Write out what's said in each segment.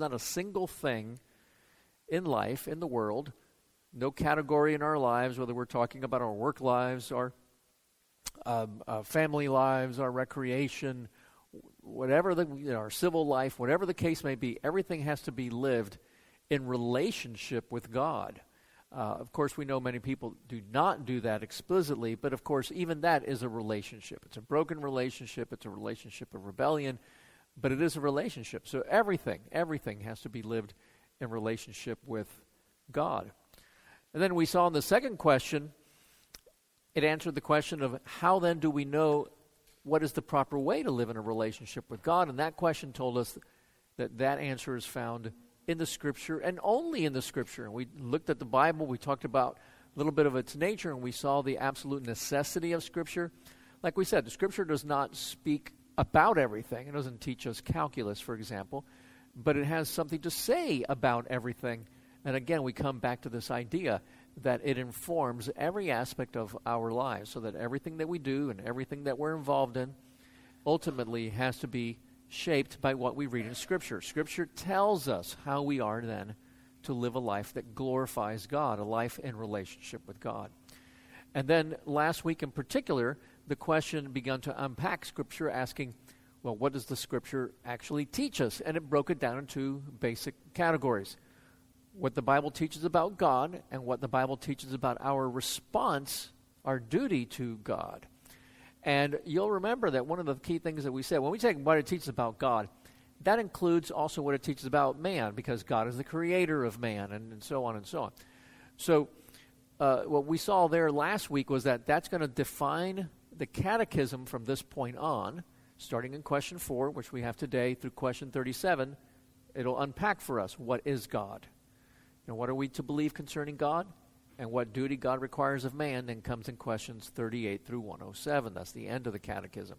not a single thing in life, in the world, no category in our lives, whether we're talking about our work lives, our um, uh, family lives, our recreation, whatever the you know, our civil life, whatever the case may be, everything has to be lived in relationship with God. Uh, of course, we know many people do not do that explicitly, but of course, even that is a relationship. It's a broken relationship, it's a relationship of rebellion, but it is a relationship. So everything, everything has to be lived in relationship with God. And then we saw in the second question, it answered the question of how then do we know what is the proper way to live in a relationship with God? And that question told us that that answer is found in the Scripture and only in the Scripture. And we looked at the Bible, we talked about a little bit of its nature, and we saw the absolute necessity of Scripture. Like we said, the Scripture does not speak about everything, it doesn't teach us calculus, for example, but it has something to say about everything. And again, we come back to this idea that it informs every aspect of our lives so that everything that we do and everything that we're involved in ultimately has to be shaped by what we read in Scripture. Scripture tells us how we are then to live a life that glorifies God, a life in relationship with God. And then last week in particular, the question began to unpack Scripture, asking, well, what does the Scripture actually teach us? And it broke it down into basic categories what the Bible teaches about God and what the Bible teaches about our response, our duty to God. And you'll remember that one of the key things that we said, when we take what it teaches about God, that includes also what it teaches about man, because God is the creator of man, and, and so on and so on. So, uh, what we saw there last week was that that's going to define the catechism from this point on, starting in question 4, which we have today, through question 37. It'll unpack for us what is God. And what are we to believe concerning God? And what duty God requires of man then comes in questions 38 through 107. That's the end of the catechism.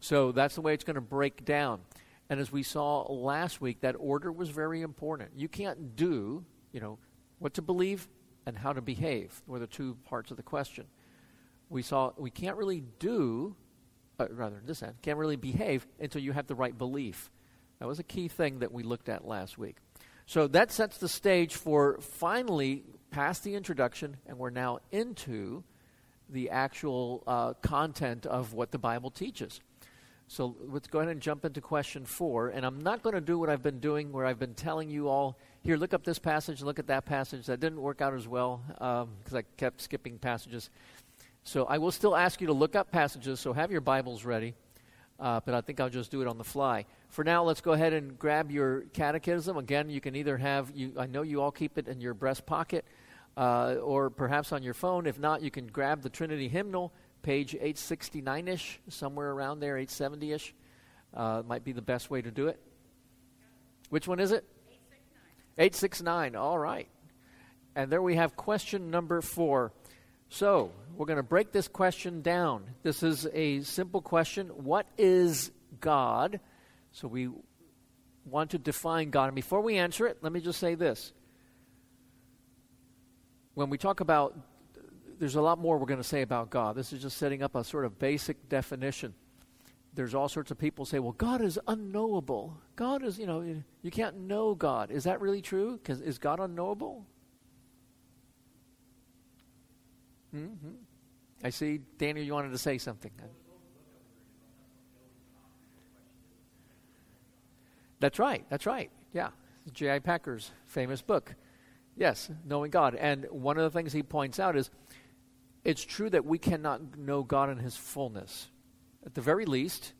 So that's the way it's going to break down. And as we saw last week, that order was very important. You can't do, you know, what to believe and how to behave were the two parts of the question. We saw we can't really do, uh, rather, this end, can't really behave until you have the right belief. That was a key thing that we looked at last week. So that sets the stage for finally past the introduction, and we're now into the actual uh, content of what the Bible teaches. So let's go ahead and jump into question four. And I'm not going to do what I've been doing, where I've been telling you all, here, look up this passage, look at that passage. That didn't work out as well because um, I kept skipping passages. So I will still ask you to look up passages, so have your Bibles ready. Uh, but I think I'll just do it on the fly for now, let's go ahead and grab your catechism. Again, you can either have, you, I know you all keep it in your breast pocket uh, or perhaps on your phone. If not, you can grab the Trinity hymnal, page 869 ish, somewhere around there, 870 ish. Uh, might be the best way to do it. Which one is it? 869. 869. All right. And there we have question number four. So, we're going to break this question down. This is a simple question What is God? So we want to define God. And before we answer it, let me just say this. When we talk about, there's a lot more we're going to say about God. This is just setting up a sort of basic definition. There's all sorts of people say, well, God is unknowable. God is, you know, you can't know God. Is that really true? Because is God unknowable? Mm-hmm. I see, Daniel, you wanted to say something. That's right. That's right. Yeah. J.I. Packer's famous book. Yes, knowing God. And one of the things he points out is it's true that we cannot know God in his fullness. At the very least,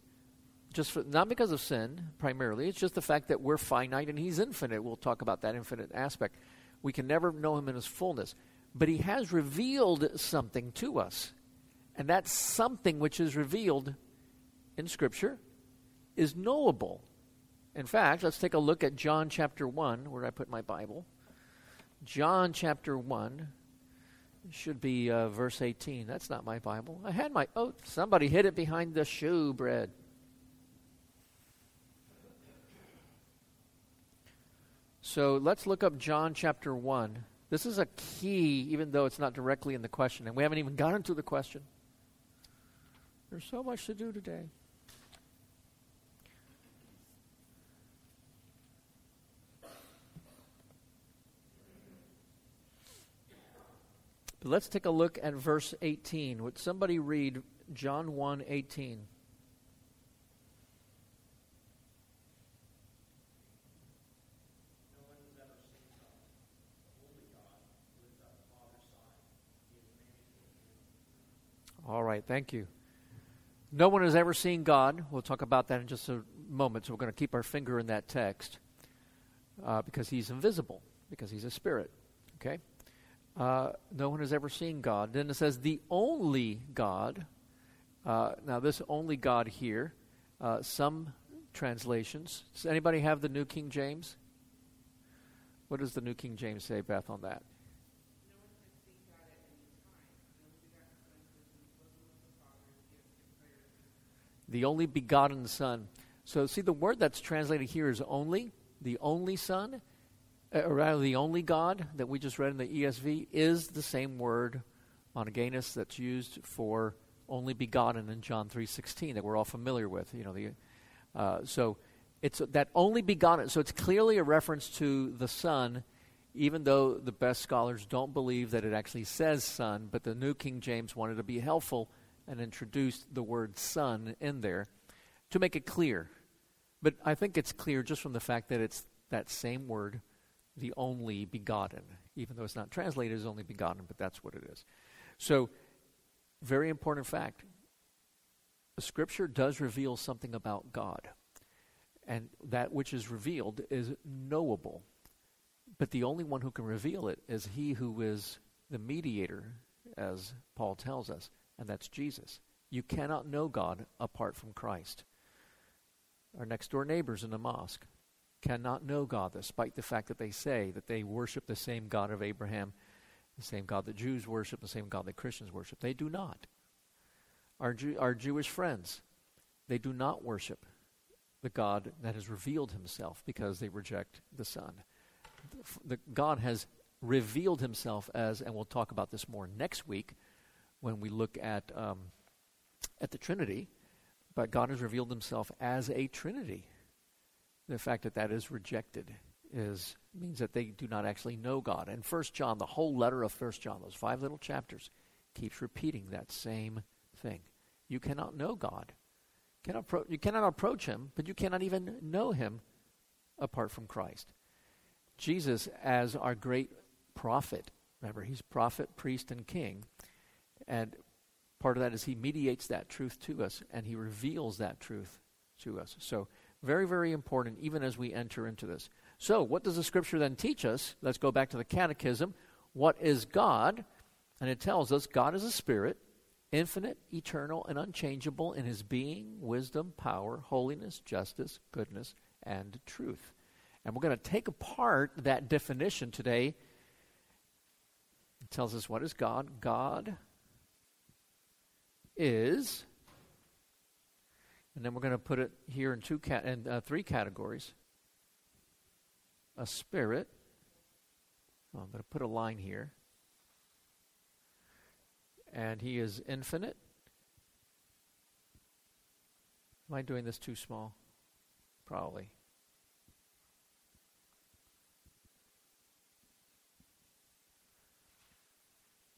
just for, not because of sin primarily, it's just the fact that we're finite and he's infinite. We'll talk about that infinite aspect. We can never know him in his fullness. But he has revealed something to us. And that something which is revealed in Scripture is knowable. In fact, let's take a look at John chapter 1, where I put my Bible. John chapter 1 should be uh, verse 18. That's not my Bible. I had my. Oh, somebody hid it behind the shewbread. So let's look up John chapter 1. This is a key, even though it's not directly in the question, and we haven't even gotten to the question. There's so much to do today. But let's take a look at verse 18. Would somebody read John 1 18? All right, thank you. No one has ever seen God. We'll talk about that in just a moment. So we're going to keep our finger in that text uh, because he's invisible, because he's a spirit. Okay? Uh, no one has ever seen God. Then it says, the only God. Uh, now, this only God here, uh, some translations. Does anybody have the New King James? What does the New King James say, Beth, on that? The only begotten Son. So, see, the word that's translated here is only, the only Son, uh, or rather, the only God that we just read in the ESV is the same word, monogenes, that's used for only begotten in John 3.16 that we're all familiar with. You know, the, uh, so it's that only begotten. So it's clearly a reference to the Son, even though the best scholars don't believe that it actually says Son, but the New King James wanted to be helpful and introduced the word son in there to make it clear. But I think it's clear just from the fact that it's that same word, the only begotten, even though it's not translated as only begotten, but that's what it is. So, very important fact. The scripture does reveal something about God. And that which is revealed is knowable. But the only one who can reveal it is he who is the mediator, as Paul tells us and that's Jesus. You cannot know God apart from Christ. Our next door neighbors in the mosque cannot know God despite the fact that they say that they worship the same God of Abraham, the same God that Jews worship, the same God that Christians worship. They do not. Our, Jew, our Jewish friends, they do not worship the God that has revealed himself because they reject the Son. The, the God has revealed himself as, and we'll talk about this more next week, when we look at um, at the Trinity, but God has revealed Himself as a Trinity. The fact that that is rejected is means that they do not actually know God. And First John, the whole letter of First John, those five little chapters, keeps repeating that same thing. You cannot know God. Cannot you cannot approach Him, but you cannot even know Him apart from Christ. Jesus, as our great prophet, remember, He's prophet, priest, and king and part of that is he mediates that truth to us and he reveals that truth to us. So, very, very important even as we enter into this. So, what does the scripture then teach us? Let's go back to the catechism. What is God? And it tells us God is a spirit, infinite, eternal, and unchangeable in his being, wisdom, power, holiness, justice, goodness, and truth. And we're going to take apart that definition today. It tells us what is God? God is, and then we're going to put it here in two cat and uh, three categories. A spirit. I'm going to put a line here. And he is infinite. Am I doing this too small? Probably.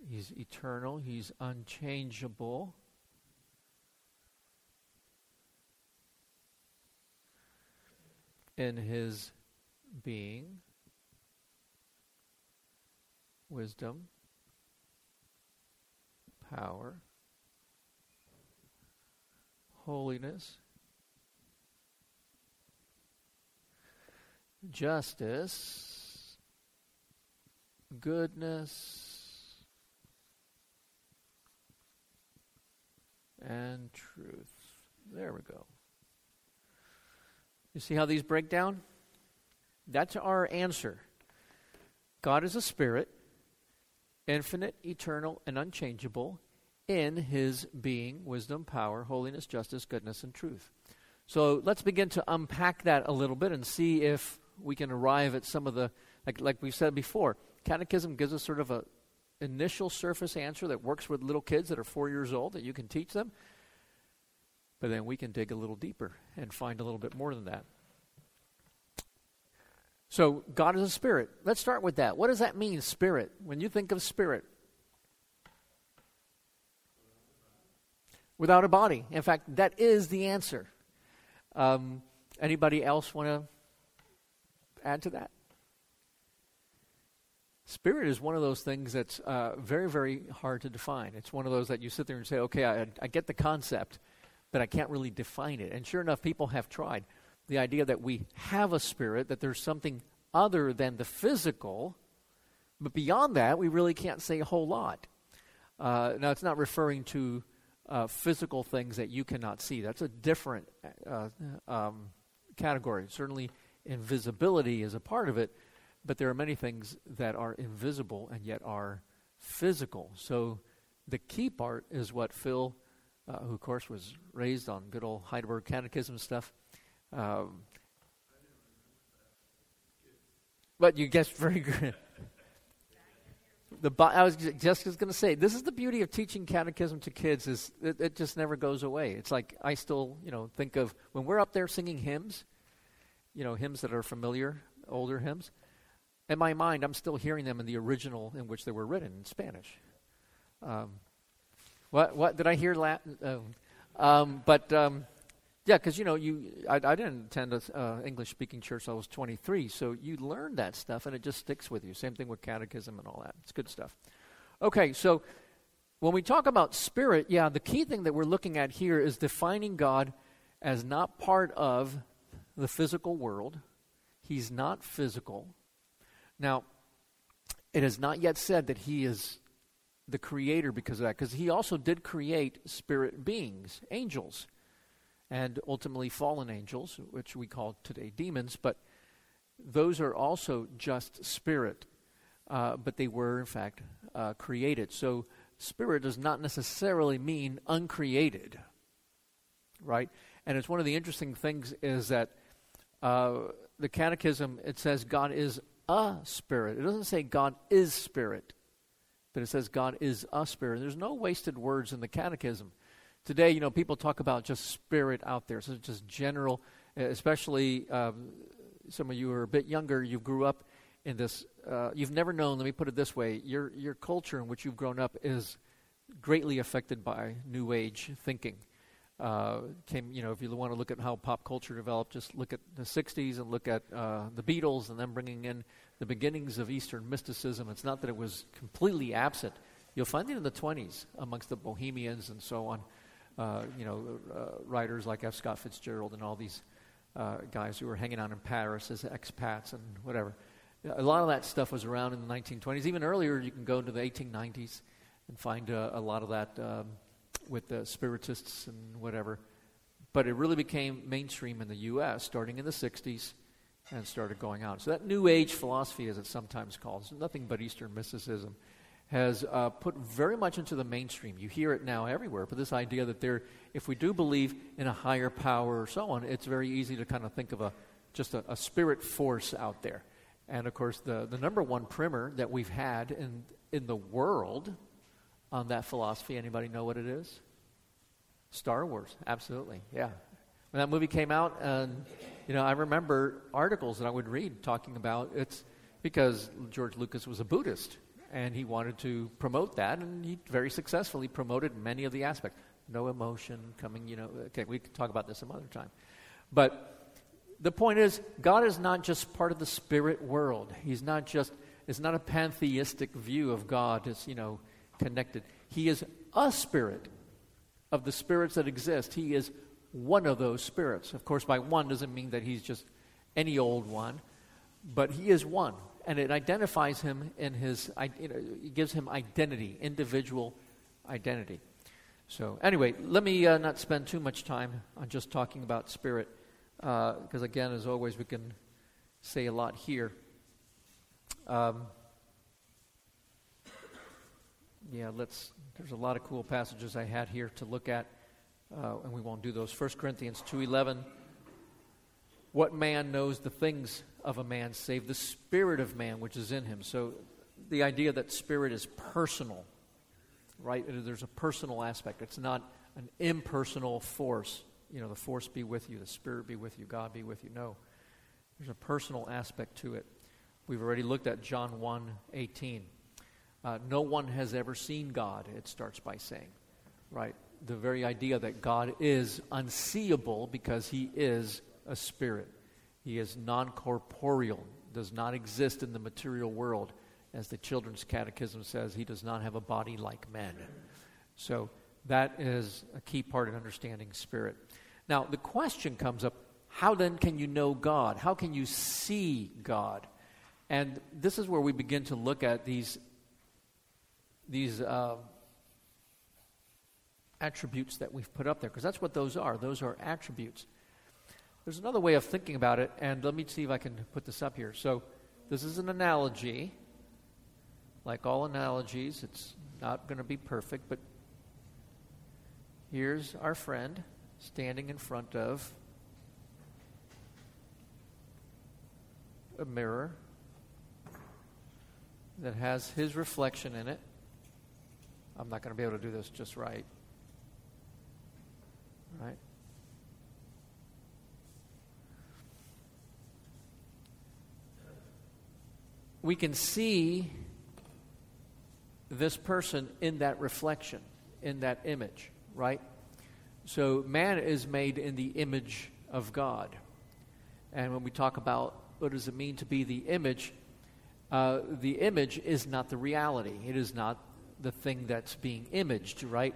He's eternal. He's unchangeable. In his being, wisdom, power, holiness, justice, goodness, and truth. There we go. You see how these break down? That's our answer. God is a spirit, infinite, eternal, and unchangeable in his being, wisdom, power, holiness, justice, goodness, and truth. So let's begin to unpack that a little bit and see if we can arrive at some of the, like, like we said before, catechism gives us sort of a initial surface answer that works with little kids that are four years old that you can teach them. But then we can dig a little deeper and find a little bit more than that. So, God is a spirit. Let's start with that. What does that mean, spirit? When you think of spirit, without a body. In fact, that is the answer. Um, anybody else want to add to that? Spirit is one of those things that's uh, very, very hard to define. It's one of those that you sit there and say, okay, I, I get the concept, but I can't really define it. And sure enough, people have tried. The idea that we have a spirit, that there's something other than the physical, but beyond that, we really can't say a whole lot. Uh, now, it's not referring to uh, physical things that you cannot see. That's a different uh, um, category. Certainly, invisibility is a part of it, but there are many things that are invisible and yet are physical. So, the key part is what Phil, uh, who of course was raised on good old Heidelberg Catechism stuff. Um, but you guessed very good the I was just going to say this is the beauty of teaching catechism to kids is it, it, just never goes away. It's like I still you know think of when we're up there singing hymns, you know hymns that are familiar, older hymns. In my mind, I'm still hearing them in the original in which they were written in Spanish. Um, what what did I hear Latin? Uh, um, but um, yeah, because you know, you I, I didn't attend an uh, English-speaking church. I was 23, so you learn that stuff, and it just sticks with you. Same thing with catechism and all that. It's good stuff. Okay, so when we talk about spirit, yeah, the key thing that we're looking at here is defining God as not part of the physical world. He's not physical. Now, it has not yet said that He is the creator because of that, because He also did create spirit beings, angels and ultimately fallen angels, which we call today demons, but those are also just spirit, uh, but they were, in fact, uh, created. So, spirit does not necessarily mean uncreated, right? And it's one of the interesting things is that uh, the Catechism it says God is a spirit. It doesn't say God is spirit, but it says God is a spirit. There's no wasted words in the Catechism. Today, you know, people talk about just spirit out there, so it's just general, especially um, some of you are a bit younger, you grew up in this, uh, you've never known, let me put it this way, your, your culture in which you've grown up is greatly affected by New Age thinking. Uh, came, you know, if you want to look at how pop culture developed, just look at the 60s and look at uh, the Beatles and then bringing in the beginnings of Eastern mysticism. It's not that it was completely absent. You'll find it in the 20s amongst the Bohemians and so on uh, you know, uh, writers like F. Scott Fitzgerald and all these uh, guys who were hanging out in Paris as expats and whatever. A lot of that stuff was around in the 1920s. Even earlier, you can go into the 1890s and find uh, a lot of that um, with the spiritists and whatever. But it really became mainstream in the U.S. starting in the 60s and started going out. So that New Age philosophy, as it's sometimes called, nothing but Eastern mysticism has uh, put very much into the mainstream. You hear it now everywhere, but this idea that there, if we do believe in a higher power or so on, it's very easy to kind of think of a just a, a spirit force out there. And of course, the, the number one primer that we've had in, in the world on that philosophy, anybody know what it is? Star Wars, absolutely, yeah. When that movie came out, and you know, I remember articles that I would read talking about it's because George Lucas was a Buddhist, and he wanted to promote that, and he very successfully promoted many of the aspects. No emotion coming, you know. Okay, we can talk about this some other time. But the point is, God is not just part of the spirit world. He's not just, it's not a pantheistic view of God It's you know, connected. He is a spirit of the spirits that exist. He is one of those spirits. Of course, by one doesn't mean that he's just any old one, but he is one and it identifies him in his, you know, it gives him identity, individual identity. So, anyway, let me uh, not spend too much time on just talking about spirit, because uh, again, as always, we can say a lot here. Um, yeah, let's. There's a lot of cool passages I had here to look at, uh, and we won't do those. 1 Corinthians two eleven. What man knows the things of a man save the spirit of man which is in him. So the idea that spirit is personal, right? There's a personal aspect. It's not an impersonal force. You know, the force be with you, the spirit be with you, God be with you. No. There's a personal aspect to it. We've already looked at John 1 18. Uh, no one has ever seen God, it starts by saying, right? the very idea that God is unseeable because he is a spirit. He is non corporeal, does not exist in the material world. As the Children's Catechism says, he does not have a body like men. So that is a key part in understanding spirit. Now, the question comes up how then can you know God? How can you see God? And this is where we begin to look at these, these uh, attributes that we've put up there, because that's what those are. Those are attributes. There's another way of thinking about it, and let me see if I can put this up here. So, this is an analogy. Like all analogies, it's not going to be perfect, but here's our friend standing in front of a mirror that has his reflection in it. I'm not going to be able to do this just right. Right? We can see this person in that reflection, in that image, right? So man is made in the image of God. And when we talk about what does it mean to be the image, uh, the image is not the reality. It is not the thing that's being imaged, right?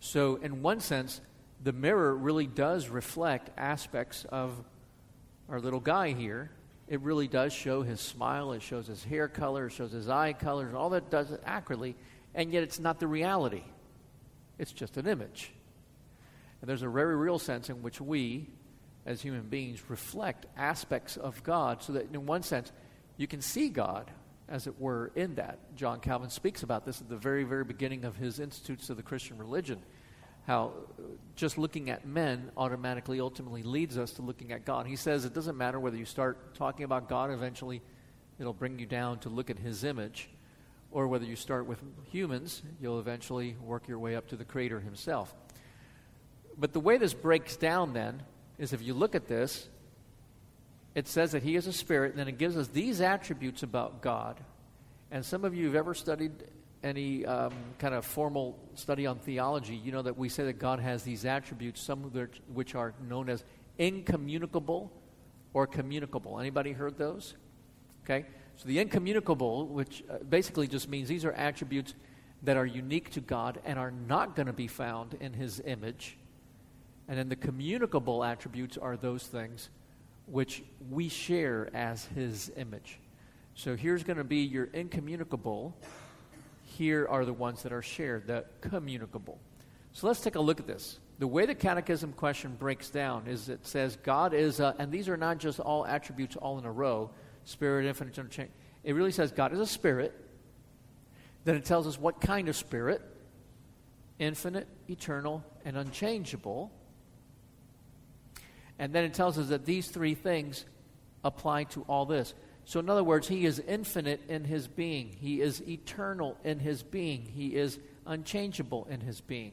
So, in one sense, the mirror really does reflect aspects of our little guy here. It really does show his smile, it shows his hair color, it shows his eye color, all that does it accurately, and yet it's not the reality. It's just an image. And there's a very real sense in which we, as human beings, reflect aspects of God so that, in one sense, you can see God, as it were, in that. John Calvin speaks about this at the very, very beginning of his Institutes of the Christian Religion. How just looking at men automatically, ultimately leads us to looking at God. He says it doesn't matter whether you start talking about God, eventually it'll bring you down to look at his image, or whether you start with humans, you'll eventually work your way up to the Creator himself. But the way this breaks down then is if you look at this, it says that he is a spirit, and then it gives us these attributes about God. And some of you have ever studied any um, kind of formal study on theology, you know that we say that God has these attributes, some of which, are known as incommunicable or communicable. Anybody heard those? Okay? So the incommunicable, which uh, basically just means these are attributes that are unique to God and are not going to be found in his image. And then the communicable attributes are those things which we share as his image. So here's going to be your incommunicable. Here are the ones that are shared, the communicable. So let's take a look at this. The way the catechism question breaks down is it says God is, a, and these are not just all attributes all in a row spirit, infinite, interchange. It really says God is a spirit. Then it tells us what kind of spirit infinite, eternal, and unchangeable. And then it tells us that these three things apply to all this. So, in other words, he is infinite in his being, he is eternal in his being, he is unchangeable in his being.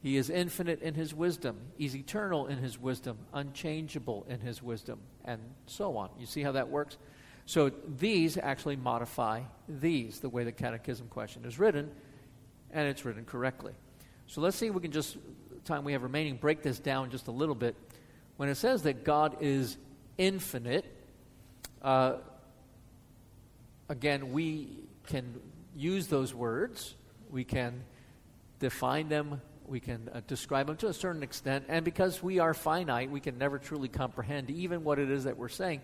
He is infinite in his wisdom. He's eternal in his wisdom, unchangeable in his wisdom, and so on. You see how that works? So these actually modify these, the way the catechism question is written, and it's written correctly. So let's see if we can just, time we have remaining, break this down just a little bit. When it says that God is infinite, uh, again, we can use those words, we can define them, we can uh, describe them to a certain extent, and because we are finite, we can never truly comprehend even what it is that we're saying.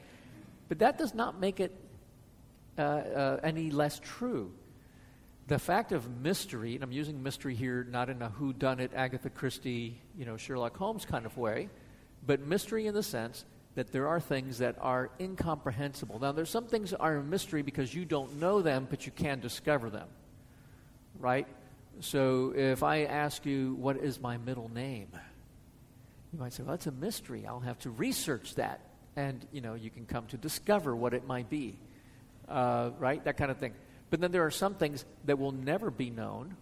But that does not make it uh, uh any less true. The fact of mystery, and I'm using mystery here not in a who done it Agatha Christie, you know, Sherlock Holmes kind of way, but mystery in the sense that there are things that are incomprehensible. Now, there's some things that are a mystery because you don't know them, but you can discover them. Right? So if I ask you, what is my middle name? You might say, well, that's a mystery. I'll have to research that. And, you know, you can come to discover what it might be. Uh, right? That kind of thing. But then there are some things that will never be known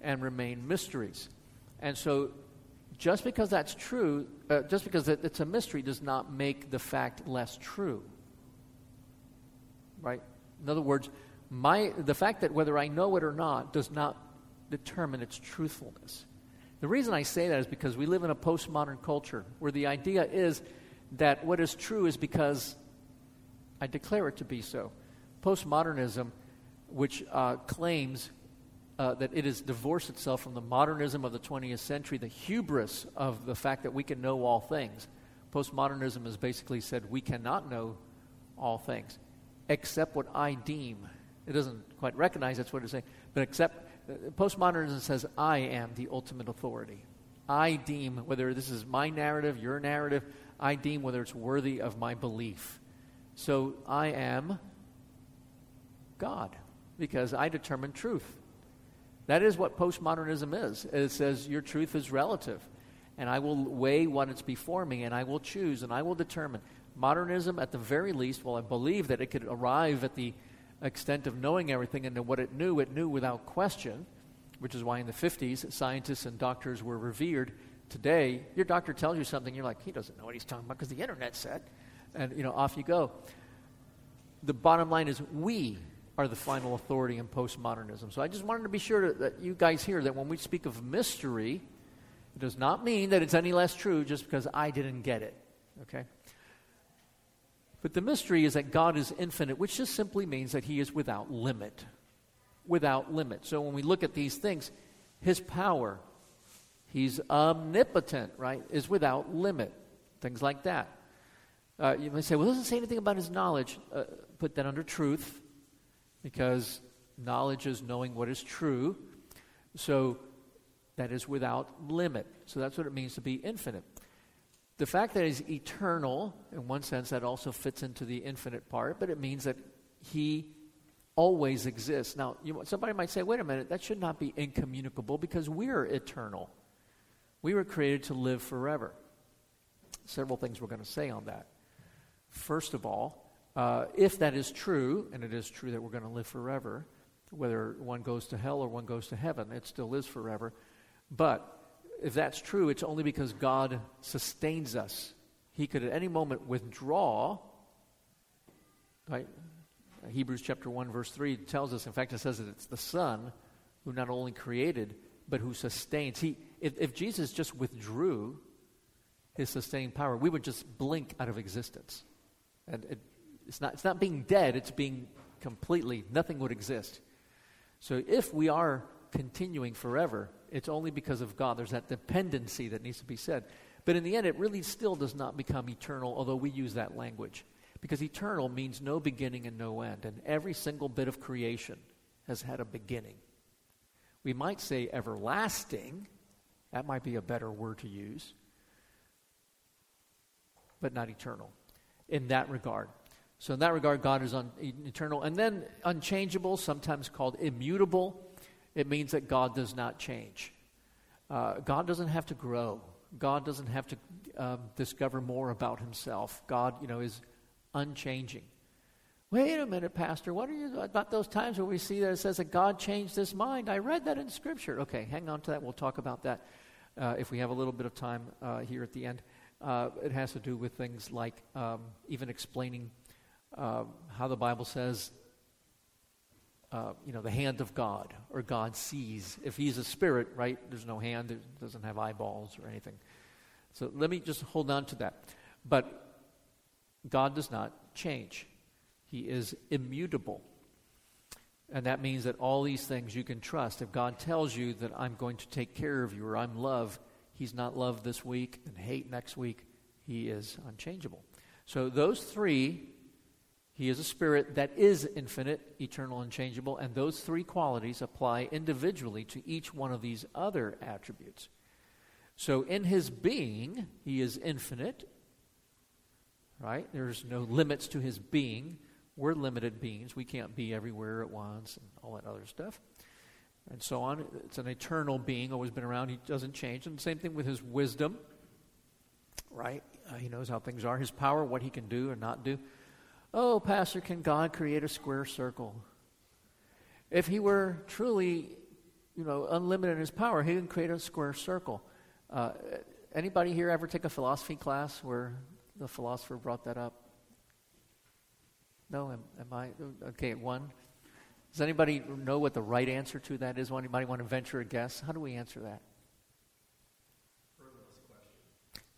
and remain mysteries. And so just because that's true, uh, just because it's a mystery, does not make the fact less true. Right? In other words, my, the fact that whether I know it or not does not determine its truthfulness. The reason I say that is because we live in a postmodern culture where the idea is that what is true is because I declare it to be so. Postmodernism, which uh, claims uh, that it has divorced itself from the modernism of the 20th century, the hubris of the fact that we can know all things. Postmodernism has basically said we cannot know all things except what I deem. It doesn't quite recognize that's what it's saying, but except uh, postmodernism says I am the ultimate authority. I deem whether this is my narrative, your narrative, I deem whether it's worthy of my belief. So I am God because I determine truth. That is what postmodernism is. It says your truth is relative, and I will weigh what it's before me, and I will choose, and I will determine. Modernism, at the very least, well, I believe that it could arrive at the extent of knowing everything, and what it knew, it knew without question, which is why in the 50s, scientists and doctors were revered. Today, your doctor tells you something, you're like, he doesn't know what he's talking about because the internet said, and you know, off you go. The bottom line is, we are the final authority in postmodernism. So I just wanted to be sure that, you guys hear that when we speak of mystery, it does not mean that it's any less true just because I didn't get it. Okay? But the mystery is that God is infinite, which just simply means that He is without limit. Without limit. So when we look at these things, His power, He's omnipotent, right, is without limit. Things like that. Uh, you may say, well, it doesn't say anything about His knowledge. Uh, put that under truth, because knowledge is knowing what is true. So that is without limit. So that's what it means to be infinite. The fact that he's eternal, in one sense, that also fits into the infinite part, but it means that he always exists. Now, you, somebody might say, wait a minute, that should not be incommunicable because we're eternal. We were created to live forever. Several things we're going to say on that. First of all, uh, if that is true, and it is true that we're going to live forever, whether one goes to hell or one goes to heaven, it still is forever. But if that's true, it's only because God sustains us. He could at any moment withdraw. Right? Hebrews chapter 1, verse 3 tells us, in fact, it says that it's the Son who not only created, but who sustains. He, if, if Jesus just withdrew his sustaining power, we would just blink out of existence. And it, it's, not, it's not being dead, it's being completely, nothing would exist. So if we are continuing forever, it's only because of God. There's that dependency that needs to be said. But in the end, it really still does not become eternal, although we use that language. Because eternal means no beginning and no end. And every single bit of creation has had a beginning. We might say everlasting. That might be a better word to use. But not eternal in that regard. So, in that regard, God is un- eternal. And then unchangeable, sometimes called immutable it means that God does not change. Uh, God doesn't have to grow. God doesn't have to um, discover more about himself. God, you know, is unchanging. Wait a minute, Pastor. What are you about those times where we see that it says that God changed his mind? I read that in Scripture. Okay, hang on to that. We'll talk about that uh, if we have a little bit of time uh, here at the end. Uh, it has to do with things like um, even explaining uh, how the Bible says uh, you know, the hand of God, or God sees. If He's a spirit, right, there's no hand, it doesn't have eyeballs or anything. So let me just hold on to that. But God does not change, He is immutable. And that means that all these things you can trust. If God tells you that I'm going to take care of you or I'm love, He's not love this week and hate next week. He is unchangeable. So those three he is a spirit that is infinite, eternal, and changeable, and those three qualities apply individually to each one of these other attributes. So, in his being, he is infinite, right? There's no limits to his being. We're limited beings. We can't be everywhere at once and all that other stuff. And so on. It's an eternal being, always been around. He doesn't change. And same thing with his wisdom, right? Uh, he knows how things are. His power, what he can do or not do. Oh, Pastor, can God create a square circle? If he were truly, you know, unlimited in his power, he can create a square circle. Uh, anybody here ever take a philosophy class where the philosopher brought that up? No, am, am I? Okay, one. Does anybody know what the right answer to that is? Anybody want to venture a guess? How do we answer that?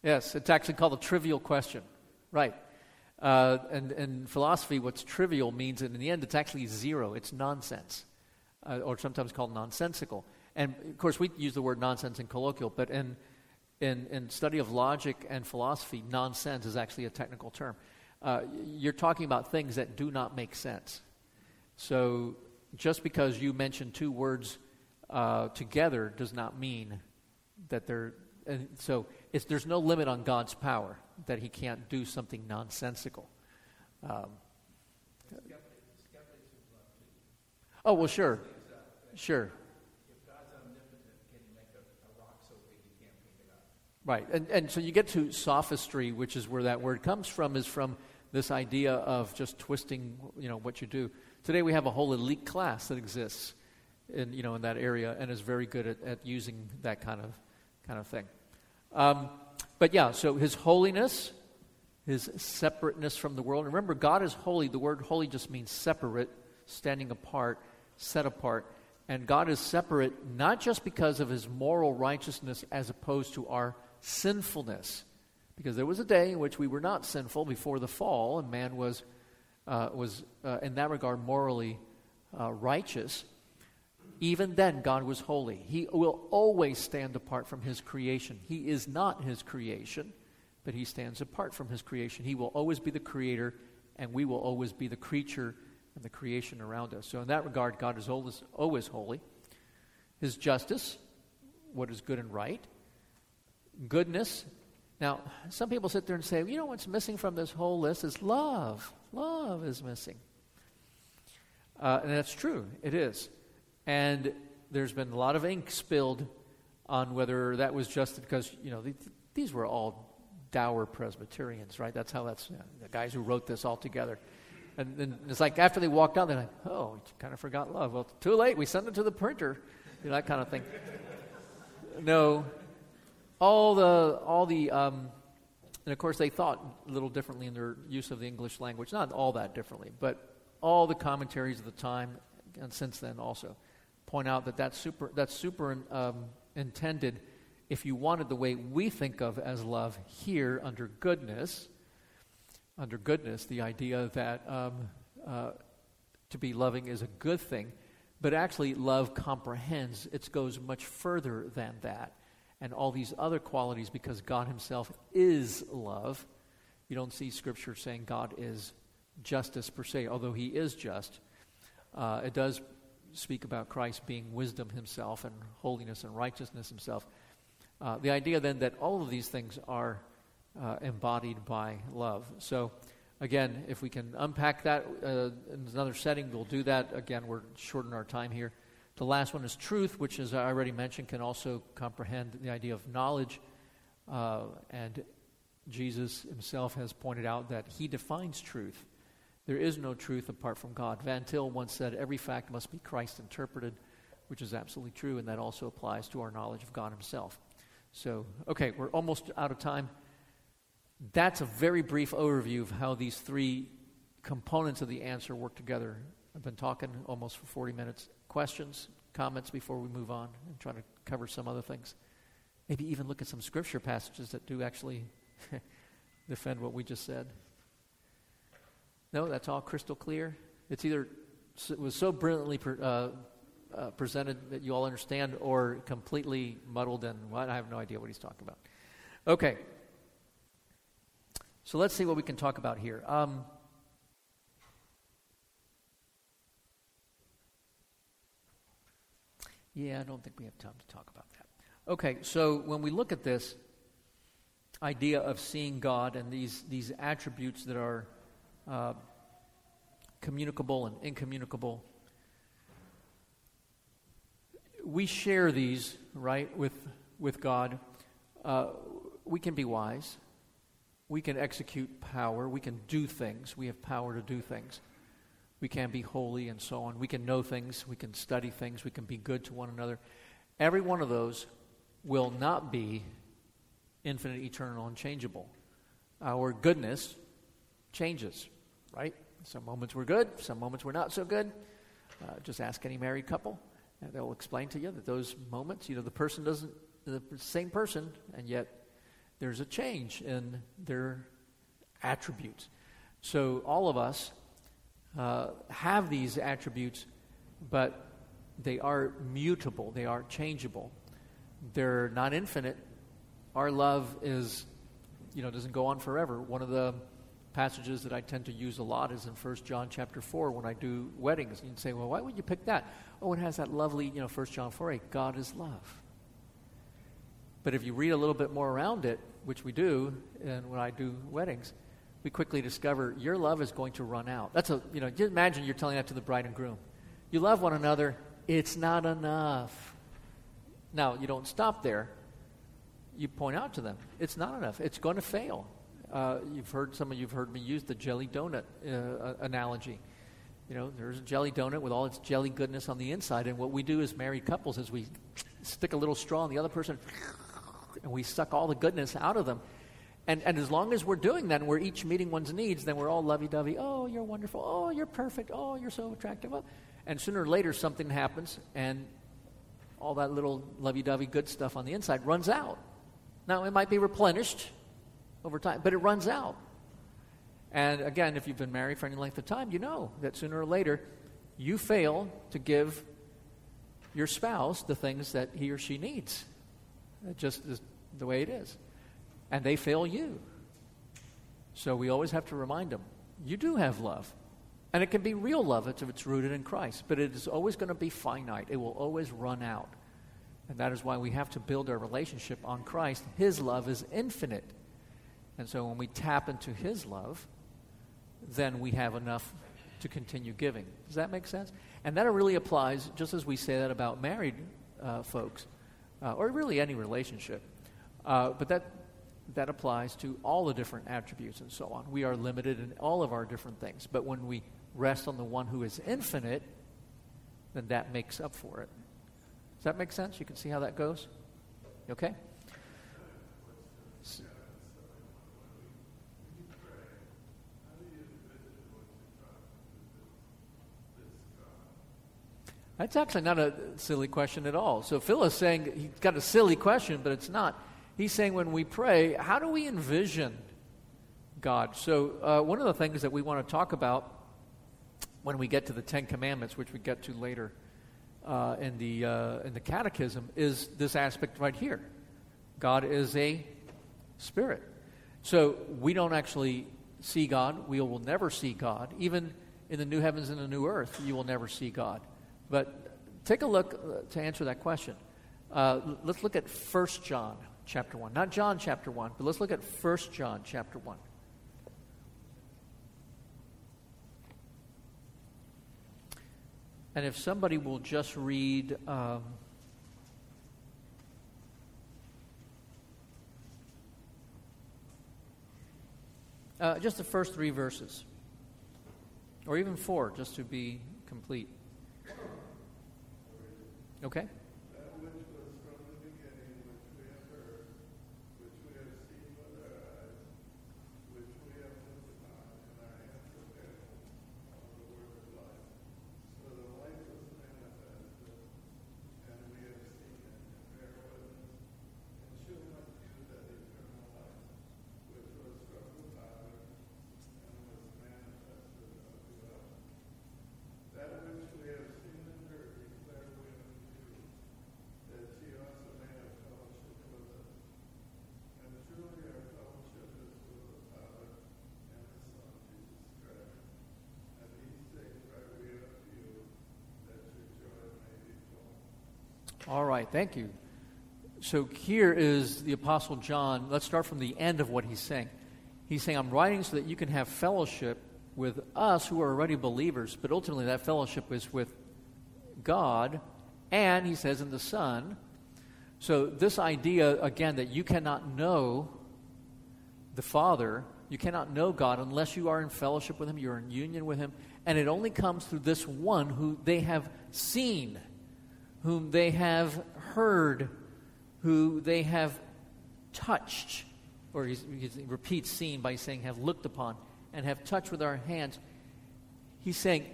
Yes, it's actually called a trivial question. Right. Uh, and in philosophy, what's trivial means that in the end it's actually zero. It's nonsense, uh, or sometimes called nonsensical. And of course, we use the word nonsense in colloquial, but in, in, in study of logic and philosophy, nonsense is actually a technical term. Uh, you're talking about things that do not make sense. So just because you mention two words uh, together does not mean that they're. And so there's no limit on God's power that He can't do something nonsensical. Um, oh well, sure, sure. Right, and, and so you get to sophistry, which is where that word comes from, is from this idea of just twisting, you know, what you do. Today we have a whole elite class that exists in, you know, in that area and is very good at, at using that kind of, kind of thing. Um, but yeah, so his holiness, his separateness from the world. remember, God is holy. The word holy just means separate, standing apart, set apart. And God is separate not just because of his moral righteousness as opposed to our sinfulness. Because there was a day in which we were not sinful before the fall, and man was, uh, was uh, in that regard, morally uh, righteous. Even then, God was holy. He will always stand apart from his creation. He is not his creation, but he stands apart from his creation. He will always be the creator, and we will always be the creature and the creation around us. So, in that regard, God is always, always holy. His justice, what is good and right, goodness. Now, some people sit there and say, you know what's missing from this whole list is love. Love is missing. Uh, and that's true, it is. And there's been a lot of ink spilled on whether that was just because, you know, these were all dour Presbyterians, right? That's how that's, you know, the guys who wrote this all together. And then it's like after they walked out, they're like, oh, we kind of forgot love. Well, too late. We sent it to the printer, you know, that kind of thing. no, all the, all the, um, and of course they thought a little differently in their use of the English language. Not all that differently, but all the commentaries of the time, and since then also point out that that's super, that's super um, intended if you wanted the way we think of as love here under goodness, under goodness, the idea that um, uh, to be loving is a good thing, but actually love comprehends, it goes much further than that. And all these other qualities, because God Himself is love. You don't see Scripture saying God is justice per se, although He is just. Uh, it does speak about Christ being wisdom himself and holiness and righteousness himself. Uh, the idea then that all of these things are uh, embodied by love. So, again, if we can unpack that uh, in another setting, we'll do that. Again, we're shortening our time here. The last one is truth, which, as I already mentioned, can also comprehend the idea of knowledge. Uh, and Jesus himself has pointed out that he defines truth. There is no truth apart from God. Van Til once said, Every fact must be Christ interpreted, which is absolutely true, and that also applies to our knowledge of God Himself. So, okay, we're almost out of time. That's a very brief overview of how these three components of the answer work together. I've been talking almost for 40 minutes. Questions, comments before we move on and try to cover some other things. Maybe even look at some scripture passages that do actually defend what we just said. No, that's all crystal clear. It's either it was so brilliantly uh, uh, presented that you all understand, or completely muddled and what? I have no idea what he's talking about. Okay. So let's see what we can talk about here. Um, yeah, I don't think we have time to talk about that. Okay, so when we look at this idea of seeing God and these, these attributes that are uh, communicable and incommunicable. We share these, right, with, with God. Uh, we can be wise. We can execute power. We can do things. We have power to do things. We can be holy and so on. We can know things. We can study things. We can be good to one another. Every one of those will not be infinite, eternal, and changeable. Our goodness changes, right? Some moments were good, some moments were not so good. Uh, just ask any married couple, and they'll explain to you that those moments, you know, the person doesn't, the same person, and yet there's a change in their attributes. So all of us uh, have these attributes, but they are mutable, they are changeable. They're not infinite. Our love is, you know, doesn't go on forever. One of the passages that I tend to use a lot is in 1 John chapter 4 when I do weddings. And you'd say, well, why would you pick that? Oh, it has that lovely, you know, 1 John 4 8, God is love. But if you read a little bit more around it, which we do, and when I do weddings, we quickly discover your love is going to run out. That's a, you know, just imagine you're telling that to the bride and groom. You love one another, it's not enough. Now, you don't stop there. You point out to them, it's not enough. It's going to fail. Uh, you've heard, some of you have heard me use the jelly donut uh, analogy. You know, there's a jelly donut with all its jelly goodness on the inside, and what we do as married couples is we stick a little straw in the other person, and we suck all the goodness out of them. And, and as long as we're doing that and we're each meeting one's needs, then we're all lovey dovey. Oh, you're wonderful. Oh, you're perfect. Oh, you're so attractive. And sooner or later, something happens, and all that little lovey dovey good stuff on the inside runs out. Now, it might be replenished over time, but it runs out. And again, if you've been married for any length of time, you know that sooner or later you fail to give your spouse the things that he or she needs. It just is the way it is. And they fail you. So we always have to remind them you do have love. And it can be real love if it's rooted in Christ, but it is always going to be finite. It will always run out. And that is why we have to build our relationship on Christ. His love is infinite. And so when we tap into His love, then we have enough to continue giving. Does that make sense? And that really applies, just as we say that about married uh, folks, uh, or really any relationship. Uh, but that, that applies to all the different attributes and so on. We are limited in all of our different things. But when we rest on the one who is infinite, then that makes up for it. Does that make sense? You can see how that goes? Okay? That's actually not a silly question at all. So Phil is saying he's got a silly question, but it's not. He's saying when we pray, how do we envision God? So uh, one of the things that we want to talk about when we get to the Ten Commandments, which we get to later uh, in the uh, in the Catechism, is this aspect right here. God is a spirit. So we don't actually see God. We will never see God. Even in the new heavens and the new earth, you will never see God. But take a look uh, to answer that question. Uh, let's look at 1 John chapter 1. Not John chapter 1, but let's look at 1 John chapter 1. And if somebody will just read um, uh, just the first three verses, or even four, just to be complete. Okay? All right, thank you. So here is the Apostle John. Let's start from the end of what he's saying. He's saying, I'm writing so that you can have fellowship with us who are already believers, but ultimately that fellowship is with God, and he says, in the Son. So, this idea, again, that you cannot know the Father, you cannot know God unless you are in fellowship with Him, you're in union with Him, and it only comes through this one who they have seen whom they have heard, who they have touched, or he repeats seen by saying have looked upon, and have touched with our hands. He's saying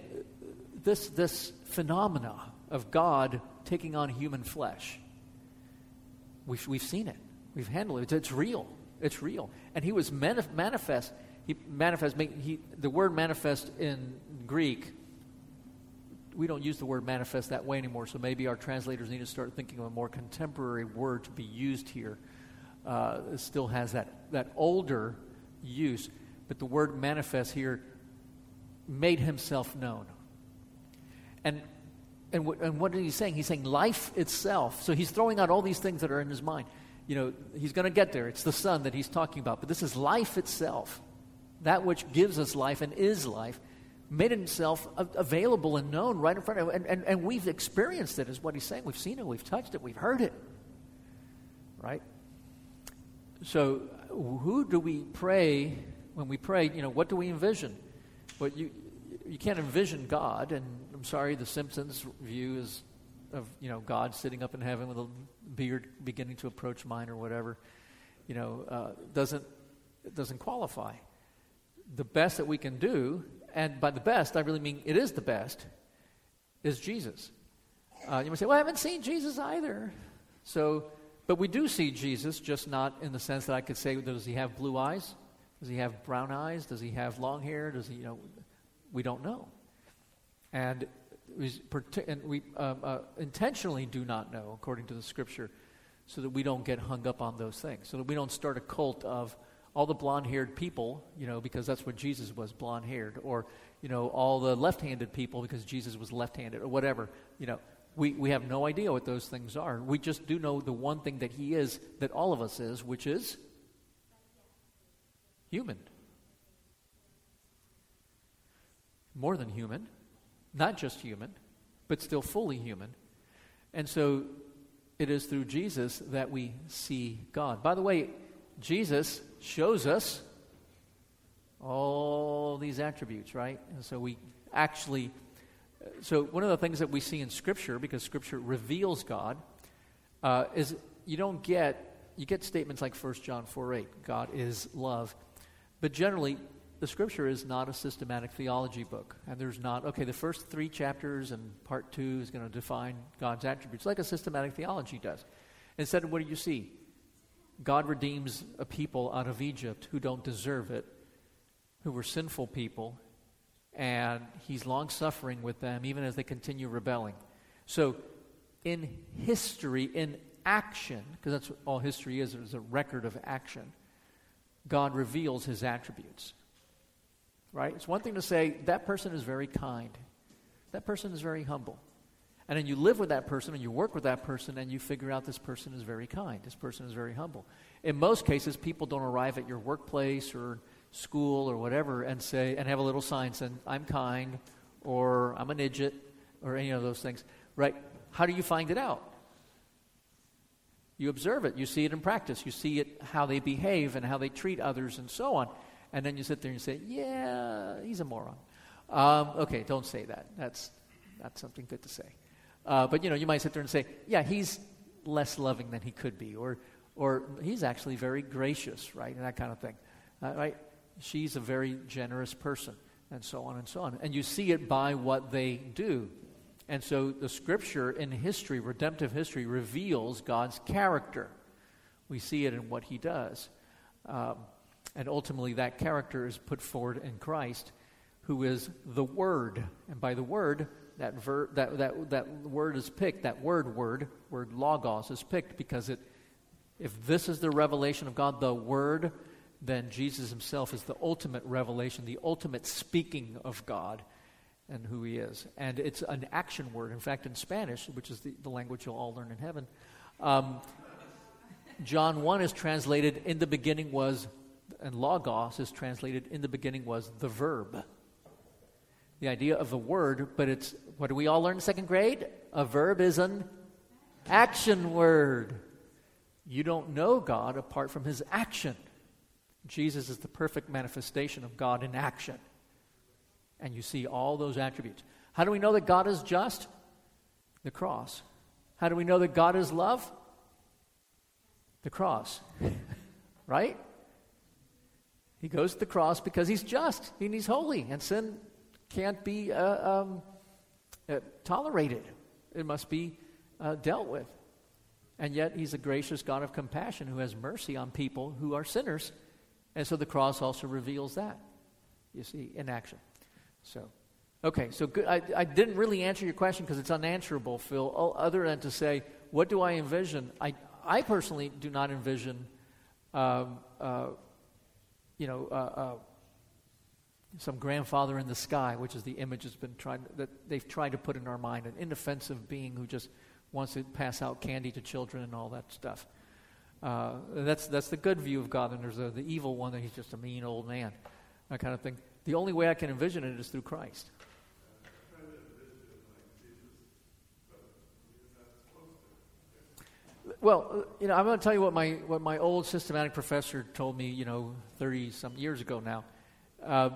this, this phenomena of God taking on human flesh, we've, we've seen it. We've handled it. It's, it's real. It's real. And he was manif- manifest. He manifest. He, the word manifest in Greek, we don't use the word manifest that way anymore. So maybe our translators need to start thinking of a more contemporary word to be used here. Uh, it still has that, that older use, but the word manifest here made himself known. And and, w- and what is he saying? He's saying life itself. So he's throwing out all these things that are in his mind. You know, he's going to get there. It's the Son that he's talking about. But this is life itself. That which gives us life and is life made himself available and known right in front of. And, and, and we've experienced it, is what he's saying. We've seen it, we've touched it, we've heard it. Right? So, who do we pray when we pray? You know, what do we envision? What you, you can't envision God, and I'm sorry, the Simpsons view is of you know God sitting up in heaven with a beard beginning to approach mine or whatever, you know, uh, doesn't doesn't qualify. The best that we can do, and by the best I really mean it is the best, is Jesus. Uh, you might say, "Well, I haven't seen Jesus either," so. But we do see Jesus, just not in the sense that I could say, does he have blue eyes? Does he have brown eyes? Does he have long hair? Does he, you know, we don't know. And we, and we um, uh, intentionally do not know, according to the scripture, so that we don't get hung up on those things, so that we don't start a cult of all the blonde haired people, you know, because that's what Jesus was, blonde haired, or, you know, all the left handed people because Jesus was left handed, or whatever. You know, we, we have no idea what those things are. We just do know the one thing that He is, that all of us is, which is human. more than human, not just human, but still fully human. And so it is through Jesus that we see God. By the way, Jesus shows us all these attributes, right? And so we actually, so one of the things that we see in Scripture, because Scripture reveals God, uh, is you don't get, you get statements like 1 John 4 8, God is love. But generally, the scripture is not a systematic theology book. And there's not, okay, the first three chapters and part two is going to define God's attributes like a systematic theology does. Instead, what do you see? God redeems a people out of Egypt who don't deserve it, who were sinful people, and he's long suffering with them even as they continue rebelling. So, in history, in action, because that's what all history is, it's a record of action, God reveals his attributes right? It's one thing to say, that person is very kind, that person is very humble. And then you live with that person and you work with that person and you figure out this person is very kind, this person is very humble. In most cases, people don't arrive at your workplace or school or whatever and say, and have a little sign saying, I'm kind or I'm an idiot or any of those things, right? How do you find it out? You observe it, you see it in practice, you see it how they behave and how they treat others and so on and then you sit there and say, "Yeah, he's a moron." Um, okay, don't say that. That's not something good to say. Uh, but you know, you might sit there and say, "Yeah, he's less loving than he could be," or or he's actually very gracious, right, and that kind of thing, uh, right? She's a very generous person, and so on and so on. And you see it by what they do. And so the scripture in history, redemptive history, reveals God's character. We see it in what he does. Um, and ultimately, that character is put forward in Christ, who is the Word. And by the Word, that, ver- that, that, that word is picked, that word, word, word logos is picked because it, if this is the revelation of God, the Word, then Jesus himself is the ultimate revelation, the ultimate speaking of God and who he is. And it's an action word. In fact, in Spanish, which is the, the language you'll all learn in heaven, um, John 1 is translated, in the beginning was and logos is translated in the beginning was the verb. The idea of a word, but it's what do we all learn in second grade? A verb is an action word. You don't know God apart from his action. Jesus is the perfect manifestation of God in action. And you see all those attributes. How do we know that God is just? The cross. How do we know that God is love? The cross. right? He goes to the cross because he's just and he's holy, and sin can't be uh, um, uh, tolerated. It must be uh, dealt with. And yet, He's a gracious God of compassion who has mercy on people who are sinners. And so the cross also reveals that, you see, in action. So, okay, so good. I, I didn't really answer your question because it's unanswerable, Phil, other than to say, what do I envision? I, I personally do not envision, um, uh, you know, uh, some grandfather in the sky, which is the image that's been tried that they've tried to put in our mind, an inoffensive being who just wants to pass out candy to children and all that stuff. Uh, that's that's the good view of God, and there's a, the evil one that he's just a mean old man, that kind of thing. The only way I can envision it is through Christ. Well, you know, I'm going to tell you what my what my old systematic professor told me, you know, 30 some years ago now. Uh,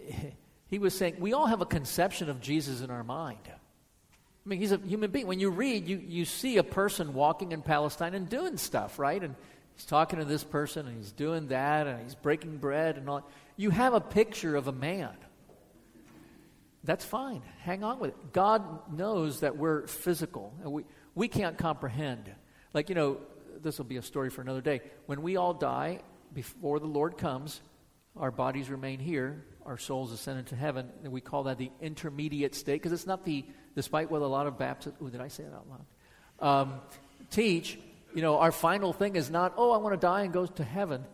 he was saying we all have a conception of Jesus in our mind. I mean, he's a human being. When you read, you, you see a person walking in Palestine and doing stuff, right? And he's talking to this person and he's doing that and he's breaking bread and all. You have a picture of a man. That's fine. Hang on with it. God knows that we're physical and we, we can't comprehend. Like, you know, this will be a story for another day. When we all die, before the Lord comes, our bodies remain here, our souls ascend into heaven, and we call that the intermediate state because it's not the, despite what a lot of Baptists, oh, did I say that out loud? Um, teach, you know, our final thing is not, oh, I want to die and go to heaven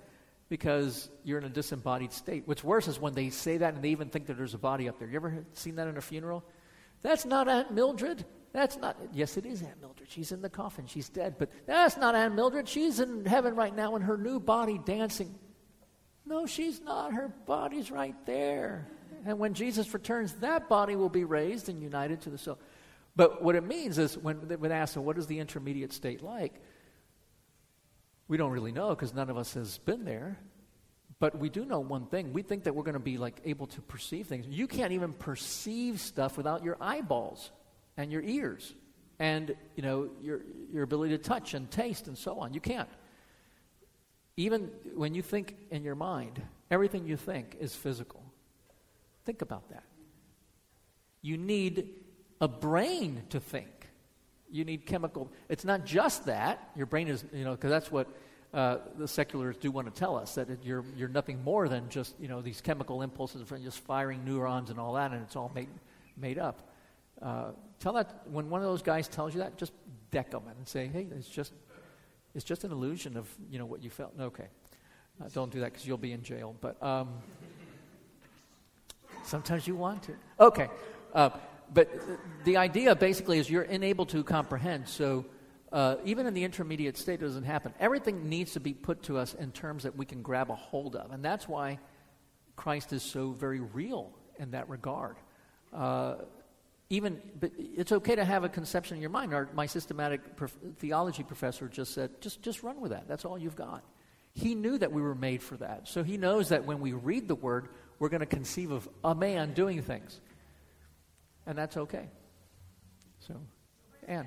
because you're in a disembodied state. What's worse is when they say that and they even think that there's a body up there. You ever seen that in a funeral? That's not Aunt Mildred. That's not, yes, it is Aunt Mildred. She's in the coffin. She's dead. But that's not Aunt Mildred. She's in heaven right now in her new body dancing. No, she's not. Her body's right there. And when Jesus returns, that body will be raised and united to the soul. But what it means is when they would ask, what is the intermediate state like? We don't really know because none of us has been there. But we do know one thing. We think that we're going to be like able to perceive things. You can't even perceive stuff without your eyeballs and your ears and you know your your ability to touch and taste and so on. You can't. Even when you think in your mind, everything you think is physical. Think about that. You need a brain to think. You need chemical. It's not just that. Your brain is, you know, because that's what uh, the seculars do want to tell us that you're, you're nothing more than just, you know, these chemical impulses from just firing neurons and all that, and it's all made, made up. Uh, tell that, when one of those guys tells you that, just deck them and say, hey, it's just it's just an illusion of you know what you felt. Okay, uh, don't do that because you'll be in jail. But um, sometimes you want to. Okay, uh, but the idea basically is you're unable to comprehend. So uh, even in the intermediate state, it doesn't happen. Everything needs to be put to us in terms that we can grab a hold of, and that's why Christ is so very real in that regard. Even but it's okay to have a conception in your mind. Our, my systematic prof- theology professor just said just just run with that. That's all you've got. He knew that we were made for that. So he knows that when we read the word we're going to conceive of a man doing things. And that's okay. So and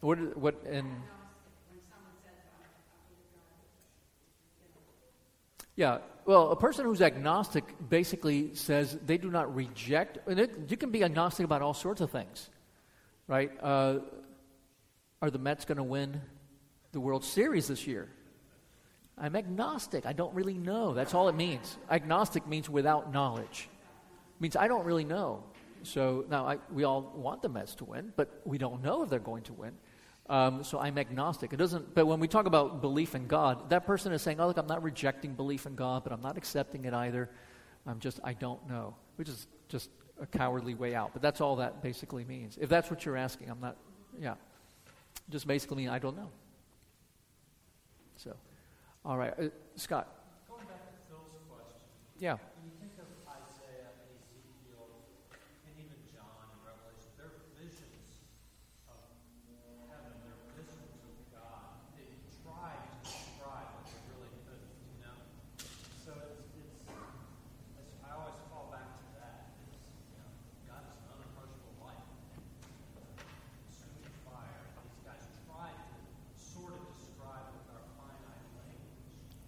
what what and yeah well, a person who's agnostic basically says they do not reject. And it, you can be agnostic about all sorts of things, right? Uh, are the Mets going to win the World Series this year? I'm agnostic. I don't really know. That's all it means. Agnostic means without knowledge. It means I don't really know. So now I, we all want the Mets to win, but we don't know if they're going to win. Um, so I'm agnostic. It doesn't. But when we talk about belief in God, that person is saying, "Oh, look, I'm not rejecting belief in God, but I'm not accepting it either. I'm just I don't know," which is just a cowardly way out. But that's all that basically means. If that's what you're asking, I'm not. Yeah, just basically mean I don't know. So, all right, uh, Scott. Going back to Phil's question. Yeah.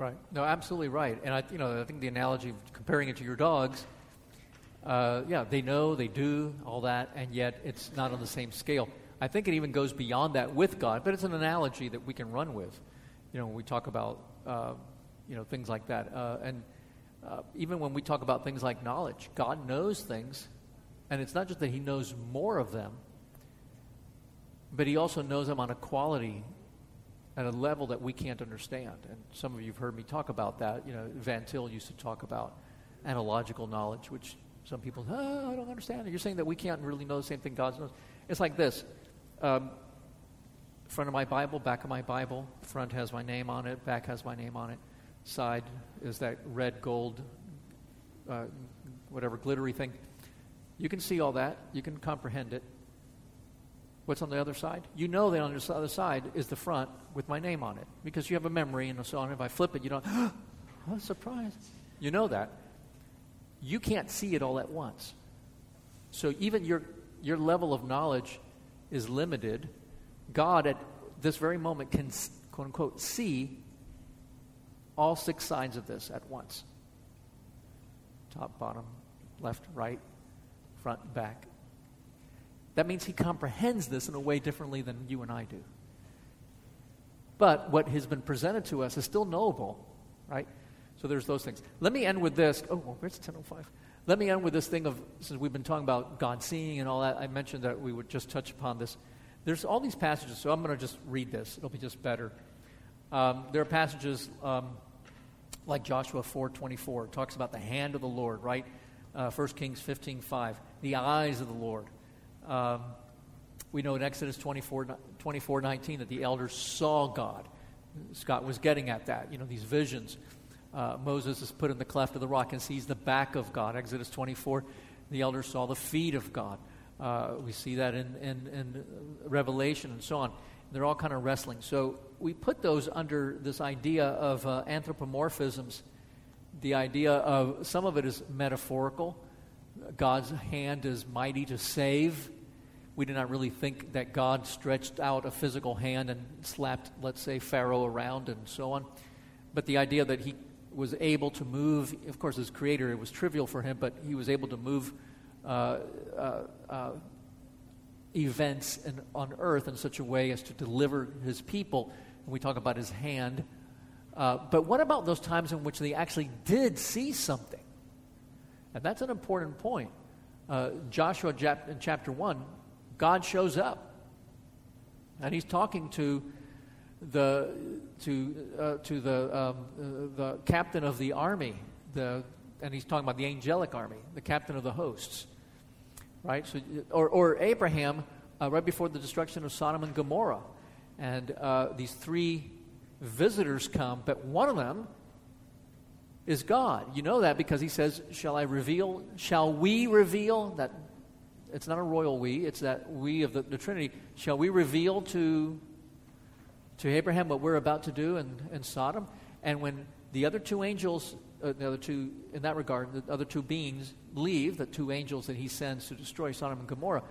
Right. No, absolutely right. And I, you know, I think the analogy of comparing it to your dogs, uh, yeah, they know, they do, all that, and yet it's not on the same scale. I think it even goes beyond that with God, but it's an analogy that we can run with. You know, when we talk about, uh, you know, things like that. Uh, and uh, even when we talk about things like knowledge, God knows things, and it's not just that He knows more of them, but He also knows them on a quality at a level that we can't understand. And some of you have heard me talk about that. You know, Van Til used to talk about analogical knowledge, which some people, oh, I don't understand. You're saying that we can't really know the same thing God knows. It's like this. Um, front of my Bible, back of my Bible. Front has my name on it, back has my name on it. Side is that red, gold, uh, whatever glittery thing. You can see all that, you can comprehend it. What's on the other side? You know that on the other side is the front with my name on it because you have a memory and so on. If I flip it, you don't, oh, what a surprise. You know that. You can't see it all at once. So even your, your level of knowledge is limited. God, at this very moment, can, quote unquote, see all six sides of this at once top, bottom, left, right, front, back. That means he comprehends this in a way differently than you and I do. But what has been presented to us is still knowable, right? So there's those things. Let me end with this. Oh, well, where's 1005? Let me end with this thing of, since we've been talking about God seeing and all that, I mentioned that we would just touch upon this. There's all these passages, so I'm going to just read this. It'll be just better. Um, there are passages um, like Joshua 4.24. It talks about the hand of the Lord, right? Uh, 1 Kings 15.5. The eyes of the Lord. Um, we know in Exodus 24, 24 19 that the elders saw God. Scott was getting at that, you know, these visions. Uh, Moses is put in the cleft of the rock and sees the back of God. Exodus 24, the elders saw the feet of God. Uh, we see that in, in, in, Revelation and so on. They're all kind of wrestling. So we put those under this idea of uh, anthropomorphisms. The idea of some of it is metaphorical. God's hand is mighty to save. We do not really think that God stretched out a physical hand and slapped, let's say, Pharaoh around and so on. But the idea that he was able to move, of course, as creator, it was trivial for him, but he was able to move uh, uh, uh, events in, on earth in such a way as to deliver his people. And we talk about his hand. Uh, but what about those times in which they actually did see something? And that's an important point. Uh, Joshua in chapter 1, God shows up. And he's talking to the, to, uh, to the, um, the captain of the army, the, and he's talking about the angelic army, the captain of the hosts. Right? So, or, or Abraham, uh, right before the destruction of Sodom and Gomorrah. And uh, these three visitors come, but one of them is God. You know that because he says, Shall I reveal? Shall we reveal? That it's not a royal we, it's that we of the, the Trinity. Shall we reveal to, to Abraham what we're about to do in, in Sodom? And when the other two angels, uh, the other two, in that regard, the other two beings leave, the two angels that he sends to destroy Sodom and Gomorrah,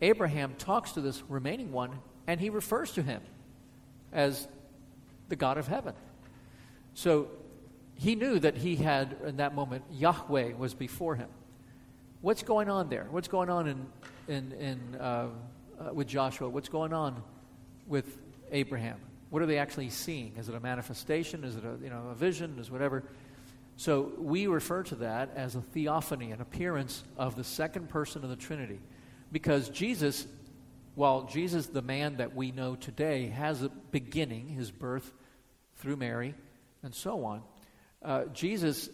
Abraham talks to this remaining one and he refers to him as the God of heaven. So he knew that he had, in that moment, Yahweh was before him. What's going on there? What's going on in, in, in, uh, uh, with Joshua? What's going on with Abraham? What are they actually seeing? Is it a manifestation? Is it a, you know, a vision? Is whatever? So we refer to that as a theophany, an appearance of the second person of the Trinity. Because Jesus, while Jesus, the man that we know today, has a beginning, his birth through Mary, and so on, uh, Jesus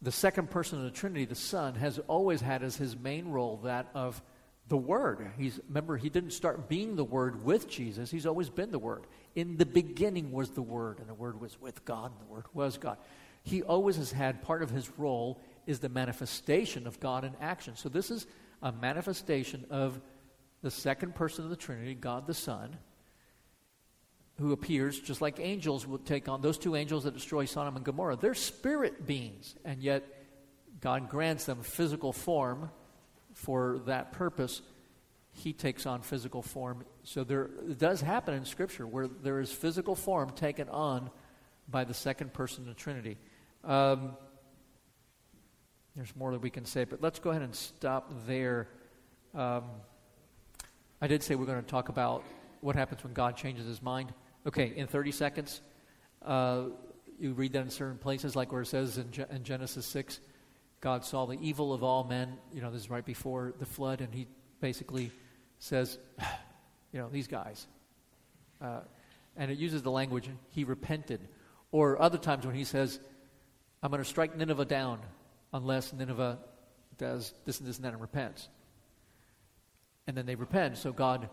the second person of the Trinity, the Son, has always had as his main role that of the Word. He's remember he didn't start being the Word with Jesus. He's always been the Word. In the beginning was the Word, and the Word was with God, and the Word was God. He always has had part of his role is the manifestation of God in action. So this is a manifestation of the second person of the Trinity, God the Son, who appears just like angels will take on those two angels that destroy Sodom and Gomorrah. They're spirit beings, and yet God grants them physical form for that purpose. He takes on physical form. So there does happen in Scripture where there is physical form taken on by the second person of the Trinity. Um, there's more that we can say, but let's go ahead and stop there. Um, I did say we're going to talk about what happens when God changes his mind. Okay, in 30 seconds, uh, you read that in certain places, like where it says in, in, Genesis 6, God saw the evil of all men. You know, this is right before the flood, and he basically says, you know, these guys. Uh, and it uses the language, he repented. Or other times when he says, I'm going to strike Nineveh down unless Nineveh does this and this and that and repents. And then they repent, so God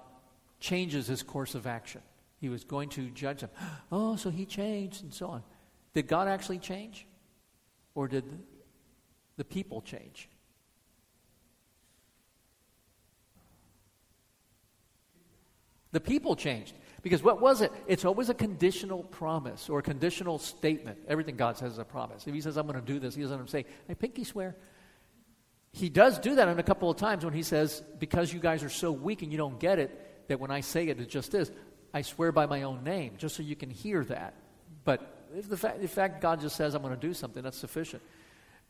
changes his course of action. He was going to judge them. Oh, so he changed, and so on. Did God actually change? Or did the people change? The people changed. Because what was it? It's always a conditional promise or a conditional statement. Everything God says is a promise. If He says, I'm going to do this, He doesn't say, I pinky swear. He does do that in a couple of times when He says, Because you guys are so weak and you don't get it, that when I say it, it just is. I swear by my own name, just so you can hear that. But if the fact, the fact God just says, I'm going to do something, that's sufficient.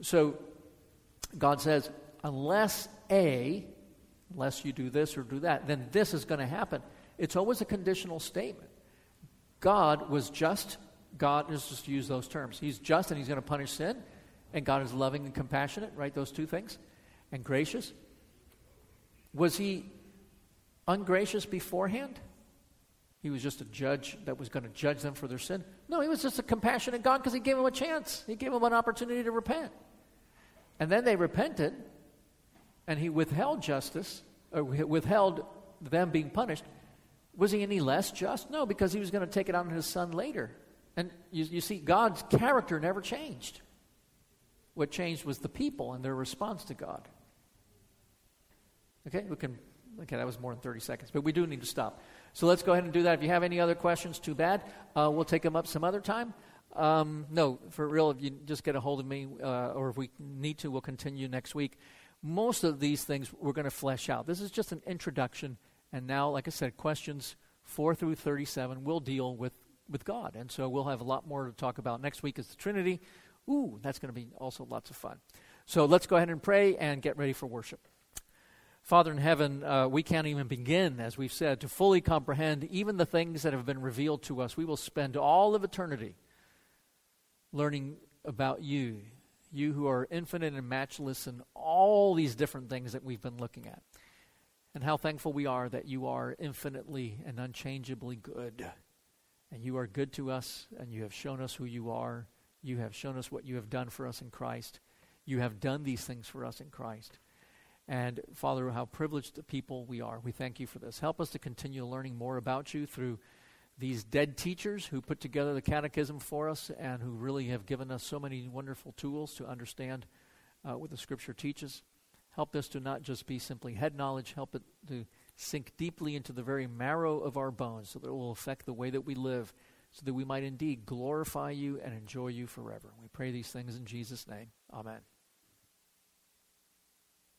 So God says, unless A, unless you do this or do that, then this is going to happen. It's always a conditional statement. God was just. God, let's just use those terms. He's just and he's going to punish sin. And God is loving and compassionate, right? Those two things. And gracious. Was he ungracious beforehand? He was just a judge that was going to judge them for their sin? No, he was just a compassionate God because he gave them a chance. He gave them an opportunity to repent. And then they repented, and he withheld justice, or withheld them being punished, was he any less just? No, because he was going to take it out on his son later. And you, you see, God's character never changed. What changed was the people and their response to God. Okay, we can. Okay, that was more than 30 seconds, but we do need to stop. So let's go ahead and do that. If you have any other questions, too bad. Uh, we'll take them up some other time. Um, no, for real, if you just get a hold of me, uh, or if we need to, we'll continue next week. Most of these things we're going to flesh out. This is just an introduction and now, like I said, questions 4 through 37 will deal with, with God. And so we'll have a lot more to talk about. Next week is the Trinity. Ooh, that's going to be also lots of fun. So let's go ahead and pray and get ready for worship. Father in heaven, uh, we can't even begin, as we've said, to fully comprehend even the things that have been revealed to us. We will spend all of eternity learning about you, you who are infinite and matchless, and all these different things that we've been looking at and how thankful we are that you are infinitely and unchangeably good. And you are good to us, and you have shown us who you are. You have shown us what you have done for us in Christ. You have done these things for us in Christ. And Father, how privileged the people we are. We thank you for this. Help us to continue learning more about you through these dead teachers who put together the catechism for us and who really have given us so many wonderful tools to understand uh, what the Scripture teaches. Help this to not just be simply head knowledge, help it to sink deeply into the very marrow of our bones so that it will affect the way that we live, so that we might indeed glorify you and enjoy you forever. We pray these things in Jesus' name. Amen.